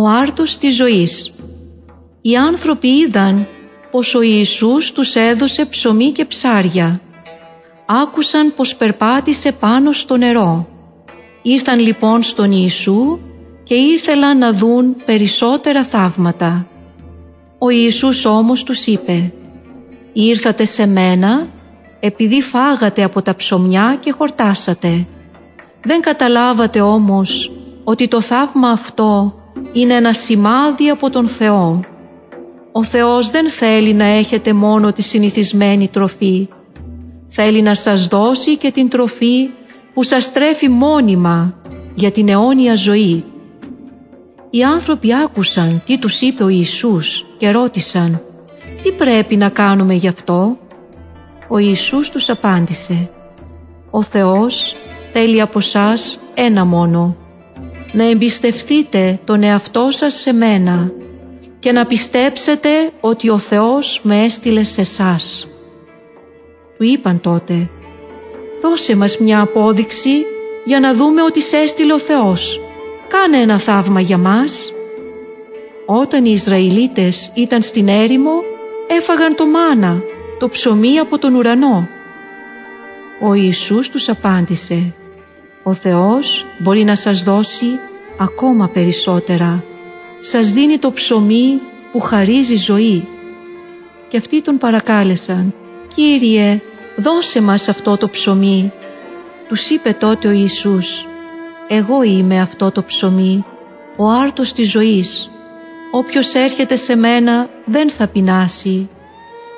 Ο άρτος της ζωής Οι άνθρωποι είδαν πως ο Ιησούς τους έδωσε ψωμί και ψάρια. Άκουσαν πως περπάτησε πάνω στο νερό. Ήρθαν λοιπόν στον Ιησού και ήθελαν να δουν περισσότερα θαύματα. Ο Ιησούς όμως τους είπε «Ήρθατε σε μένα επειδή φάγατε από τα ψωμιά και χορτάσατε. Δεν καταλάβατε όμως ότι το θαύμα αυτό είναι ένα σημάδι από τον Θεό. Ο Θεός δεν θέλει να έχετε μόνο τη συνηθισμένη τροφή. Θέλει να σας δώσει και την τροφή που σας τρέφει μόνιμα για την αιώνια ζωή. Οι άνθρωποι άκουσαν τι τους είπε ο Ιησούς και ρώτησαν «Τι πρέπει να κάνουμε γι' αυτό» Ο Ιησούς τους απάντησε «Ο Θεός θέλει από σας ένα μόνο, να εμπιστευτείτε τον εαυτό σας σε μένα και να πιστέψετε ότι ο Θεός με έστειλε σε σας». Του είπαν τότε «Δώσε μας μια απόδειξη για να δούμε ότι σε έστειλε ο Θεός. Κάνε ένα θαύμα για μας». Όταν οι Ισραηλίτες ήταν στην έρημο έφαγαν το μάνα το ψωμί από τον ουρανό. Ο Ιησούς τους απάντησε «Ο Θεός μπορεί να σας δώσει ακόμα περισσότερα. Σας δίνει το ψωμί που χαρίζει ζωή». Και αυτοί τον παρακάλεσαν «Κύριε, δώσε μας αυτό το ψωμί». Τους είπε τότε ο Ιησούς «Εγώ είμαι αυτό το ψωμί, ο άρτος της ζωής. Όποιος έρχεται σε μένα δεν θα πεινάσει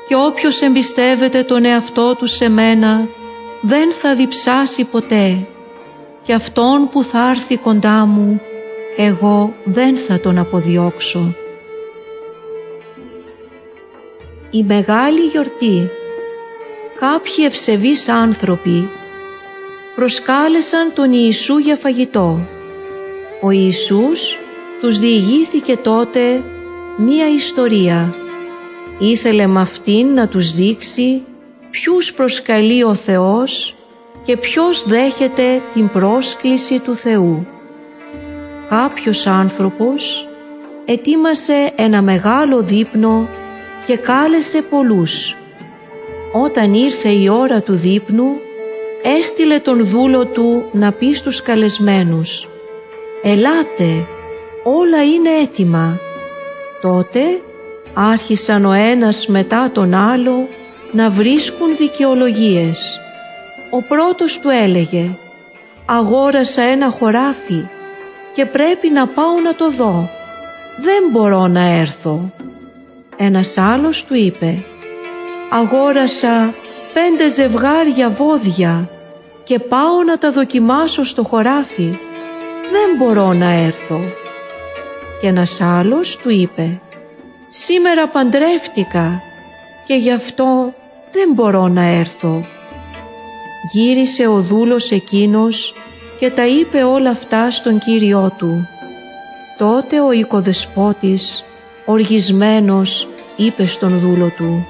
και όποιος εμπιστεύεται τον εαυτό του σε μένα δεν θα διψάσει ποτέ και αυτόν που θα έρθει κοντά μου εγώ δεν θα τον αποδιώξω. Η Μεγάλη Γιορτή Κάποιοι ευσεβείς άνθρωποι προσκάλεσαν τον Ιησού για φαγητό. Ο Ιησούς τους διηγήθηκε τότε μία ιστορία ήθελε με αυτήν να τους δείξει ποιους προσκαλεί ο Θεός και ποιος δέχεται την πρόσκληση του Θεού. Κάποιος άνθρωπος ετοίμασε ένα μεγάλο δείπνο και κάλεσε πολλούς. Όταν ήρθε η ώρα του δείπνου, έστειλε τον δούλο του να πει στους καλεσμένους «Ελάτε, όλα είναι έτοιμα». Τότε άρχισαν ο ένας μετά τον άλλο να βρίσκουν δικαιολογίες. Ο πρώτος του έλεγε «Αγόρασα ένα χωράφι και πρέπει να πάω να το δω. Δεν μπορώ να έρθω». Ένας άλλος του είπε «Αγόρασα πέντε ζευγάρια βόδια και πάω να τα δοκιμάσω στο χωράφι. Δεν μπορώ να έρθω». Και ένας άλλος του είπε σήμερα παντρεύτηκα και γι' αυτό δεν μπορώ να έρθω. Γύρισε ο δούλος εκείνος και τα είπε όλα αυτά στον Κύριό του. Τότε ο οικοδεσπότης, οργισμένος, είπε στον δούλο του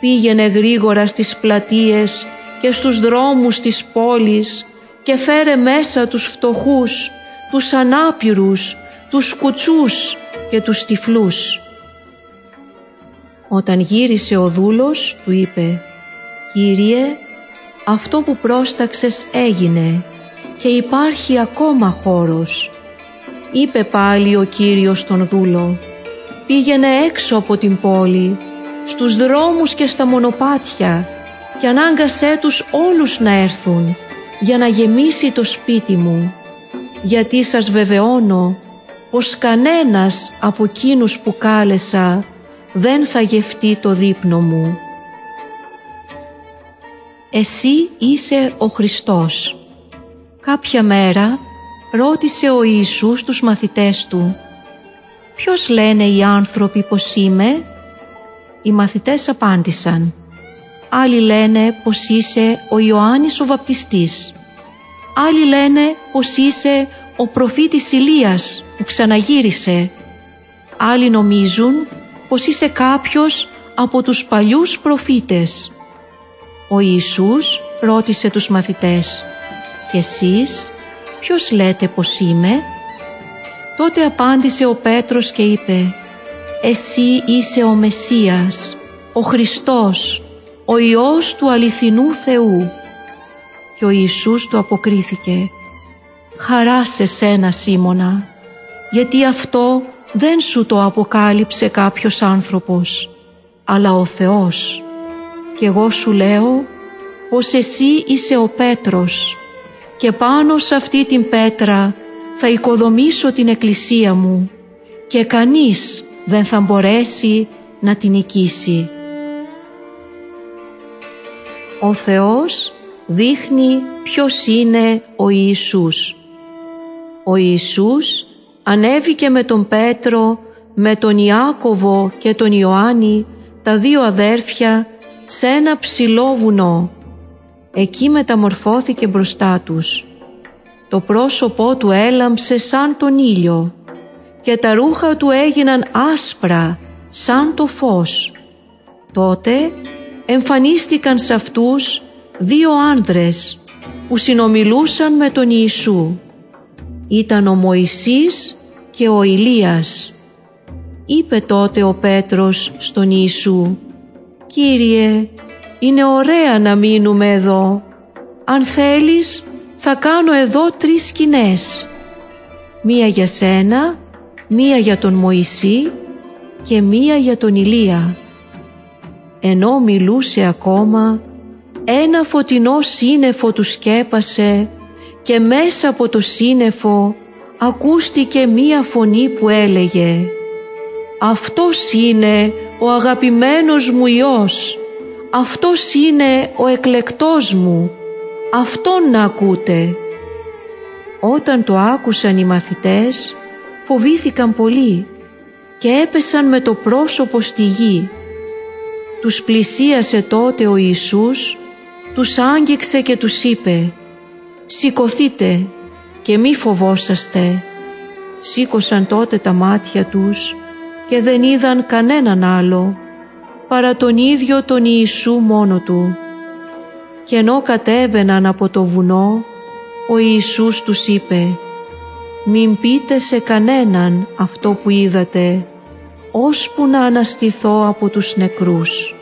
«Πήγαινε γρήγορα στις πλατείες και στους δρόμους της πόλης και φέρε μέσα τους φτωχούς, τους ανάπηρους, τους κουτσούς και τους τυφλούς». Όταν γύρισε ο δούλος του είπε «Κύριε, αυτό που πρόσταξες έγινε και υπάρχει ακόμα χώρος». Είπε πάλι ο Κύριος τον δούλο «Πήγαινε έξω από την πόλη, στους δρόμους και στα μονοπάτια και ανάγκασέ τους όλους να έρθουν για να γεμίσει το σπίτι μου, γιατί σας βεβαιώνω πως κανένας από εκείνους που κάλεσα δεν θα γευτεί το δείπνο μου. Εσύ είσαι ο Χριστός. Κάποια μέρα ρώτησε ο Ιησούς τους μαθητές του «Ποιος λένε οι άνθρωποι πως είμαι» Οι μαθητές απάντησαν «Άλλοι λένε πως είσαι ο Ιωάννης ο Βαπτιστής» Άλλοι λένε πως είσαι ο προφήτης Ηλίας που ξαναγύρισε Άλλοι νομίζουν πως είσαι κάποιος από τους παλιούς προφήτες. Ο Ιησούς ρώτησε τους μαθητές «Και εσείς ποιος λέτε πως είμαι» Τότε απάντησε ο Πέτρος και είπε «Εσύ είσαι ο Μεσσίας, ο Χριστός, ο Υιός του αληθινού Θεού». Και ο Ιησούς του αποκρίθηκε «Χαρά σε σένα Σίμωνα, γιατί αυτό δεν σου το αποκάλυψε κάποιος άνθρωπος, αλλά ο Θεός. Και εγώ σου λέω πως εσύ είσαι ο Πέτρος και πάνω σε αυτή την πέτρα θα οικοδομήσω την εκκλησία μου και κανείς δεν θα μπορέσει να την νικήσει. Ο Θεός δείχνει ποιος είναι ο Ιησούς. Ο Ιησούς ανέβηκε με τον Πέτρο, με τον Ιάκωβο και τον Ιωάννη, τα δύο αδέρφια, σε ένα ψηλό βουνό. Εκεί μεταμορφώθηκε μπροστά τους. Το πρόσωπό του έλαμψε σαν τον ήλιο και τα ρούχα του έγιναν άσπρα σαν το φως. Τότε εμφανίστηκαν σε αυτούς δύο άνδρες που συνομιλούσαν με τον Ιησού ήταν ο Μωυσής και ο Ηλίας. Είπε τότε ο Πέτρος στον Ιησού «Κύριε, είναι ωραία να μείνουμε εδώ. Αν θέλεις θα κάνω εδώ τρεις σκηνές. Μία για σένα, μία για τον Μωυσή και μία για τον Ηλία». Ενώ μιλούσε ακόμα, ένα φωτεινό σύννεφο του σκέπασε και μέσα από το σύννεφο ακούστηκε μία φωνή που έλεγε «Αυτός είναι ο αγαπημένος μου Υιός, αυτός είναι ο εκλεκτός μου, αυτόν να ακούτε». Όταν το άκουσαν οι μαθητές φοβήθηκαν πολύ και έπεσαν με το πρόσωπο στη γη. Τους πλησίασε τότε ο Ιησούς, τους άγγιξε και τους είπε «Σηκωθείτε και μη φοβόσαστε». Σήκωσαν τότε τα μάτια τους και δεν είδαν κανέναν άλλο παρά τον ίδιο τον Ιησού μόνο του. Και ενώ κατέβαιναν από το βουνό, ο Ιησούς τους είπε «Μην πείτε σε κανέναν αυτό που είδατε, ώσπου να αναστηθώ από τους νεκρούς».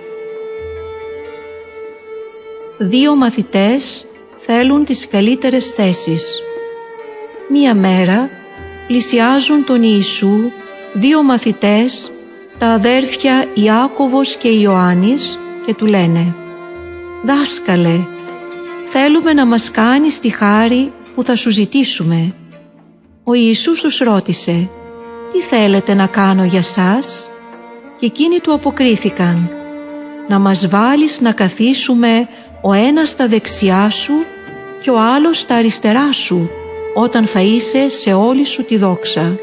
Δύο μαθητές θέλουν τις καλύτερες θέσεις. Μία μέρα πλησιάζουν τον Ιησού δύο μαθητές, τα αδέρφια Ιάκωβος και Ιωάννης και του λένε «Δάσκαλε, θέλουμε να μας κάνεις τη χάρη που θα σου ζητήσουμε». Ο Ιησούς τους ρώτησε «Τι θέλετε να κάνω για σας» και εκείνοι του αποκρίθηκαν «Να μας βάλεις να καθίσουμε ο ένας στα δεξιά σου και ο άλλος στα αριστερά σου όταν θα είσαι σε όλη σου τη δόξα.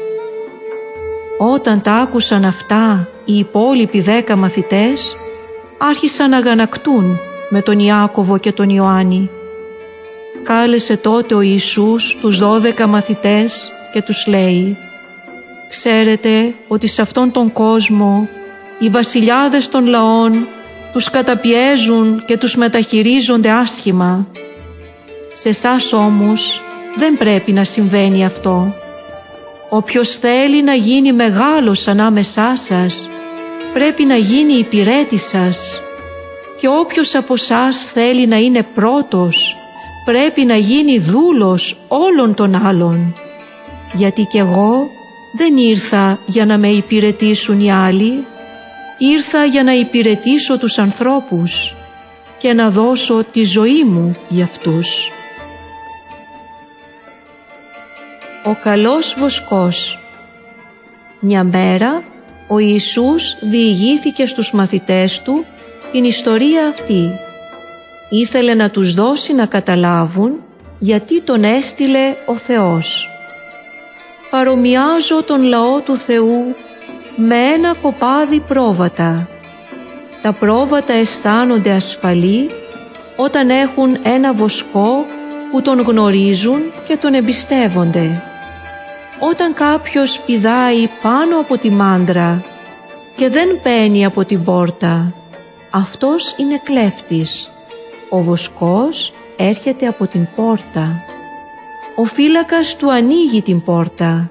Όταν τα άκουσαν αυτά οι υπόλοιποι δέκα μαθητές άρχισαν να γανακτούν με τον Ιάκωβο και τον Ιωάννη. Κάλεσε τότε ο Ιησούς τους δώδεκα μαθητές και τους λέει «Ξέρετε ότι σε αυτόν τον κόσμο οι βασιλιάδες των λαών τους καταπιέζουν και τους μεταχειρίζονται άσχημα. Σε εσάς όμως δεν πρέπει να συμβαίνει αυτό. Όποιος θέλει να γίνει μεγάλος ανάμεσά σας, πρέπει να γίνει υπηρέτη σας. Και όποιος από εσά θέλει να είναι πρώτος, πρέπει να γίνει δούλος όλων των άλλων. Γιατί κι εγώ δεν ήρθα για να με υπηρετήσουν οι άλλοι, ήρθα για να υπηρετήσω τους ανθρώπους και να δώσω τη ζωή μου για αυτούς. Ο καλός βοσκός Μια μέρα ο Ιησούς διηγήθηκε στους μαθητές του την ιστορία αυτή. Ήθελε να τους δώσει να καταλάβουν γιατί τον έστειλε ο Θεός. Παρομοιάζω τον λαό του Θεού με ένα κοπάδι πρόβατα. Τα πρόβατα αισθάνονται ασφαλή όταν έχουν ένα βοσκό που τον γνωρίζουν και τον εμπιστεύονται. Όταν κάποιος πηδάει πάνω από τη μάντρα και δεν μπαίνει από την πόρτα, αυτός είναι κλέφτης. Ο βοσκός έρχεται από την πόρτα. Ο φύλακας του ανοίγει την πόρτα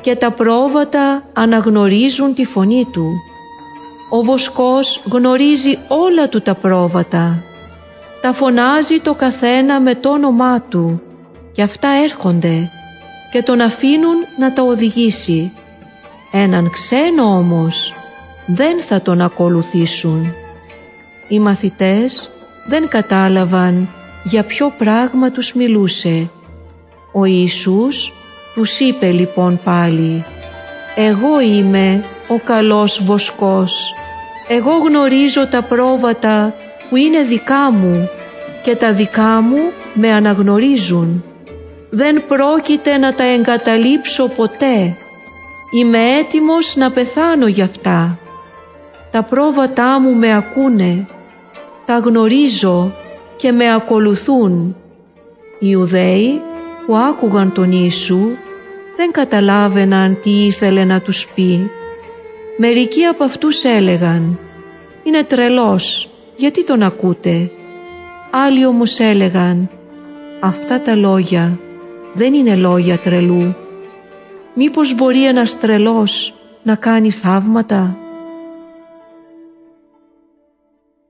και τα πρόβατα αναγνωρίζουν τη φωνή του. Ο βοσκός γνωρίζει όλα του τα πρόβατα. Τα φωνάζει το καθένα με το όνομά του και αυτά έρχονται και τον αφήνουν να τα οδηγήσει. Έναν ξένο όμως δεν θα τον ακολουθήσουν. Οι μαθητές δεν κατάλαβαν για ποιο πράγμα τους μιλούσε. Ο Ιησούς τους είπε λοιπόν πάλι «Εγώ είμαι ο καλός βοσκός. Εγώ γνωρίζω τα πρόβατα που είναι δικά μου και τα δικά μου με αναγνωρίζουν. Δεν πρόκειται να τα εγκαταλείψω ποτέ. Είμαι έτοιμος να πεθάνω γι' αυτά. Τα πρόβατά μου με ακούνε. Τα γνωρίζω και με ακολουθούν. Οι Ιουδαίοι που άκουγαν τον Ιησού δεν καταλάβαιναν τι ήθελε να τους πει. Μερικοί από αυτούς έλεγαν «Είναι τρελός, γιατί τον ακούτε» Άλλοι όμως έλεγαν «Αυτά τα λόγια δεν είναι λόγια τρελού. Μήπως μπορεί ένας τρελός να κάνει θαύματα»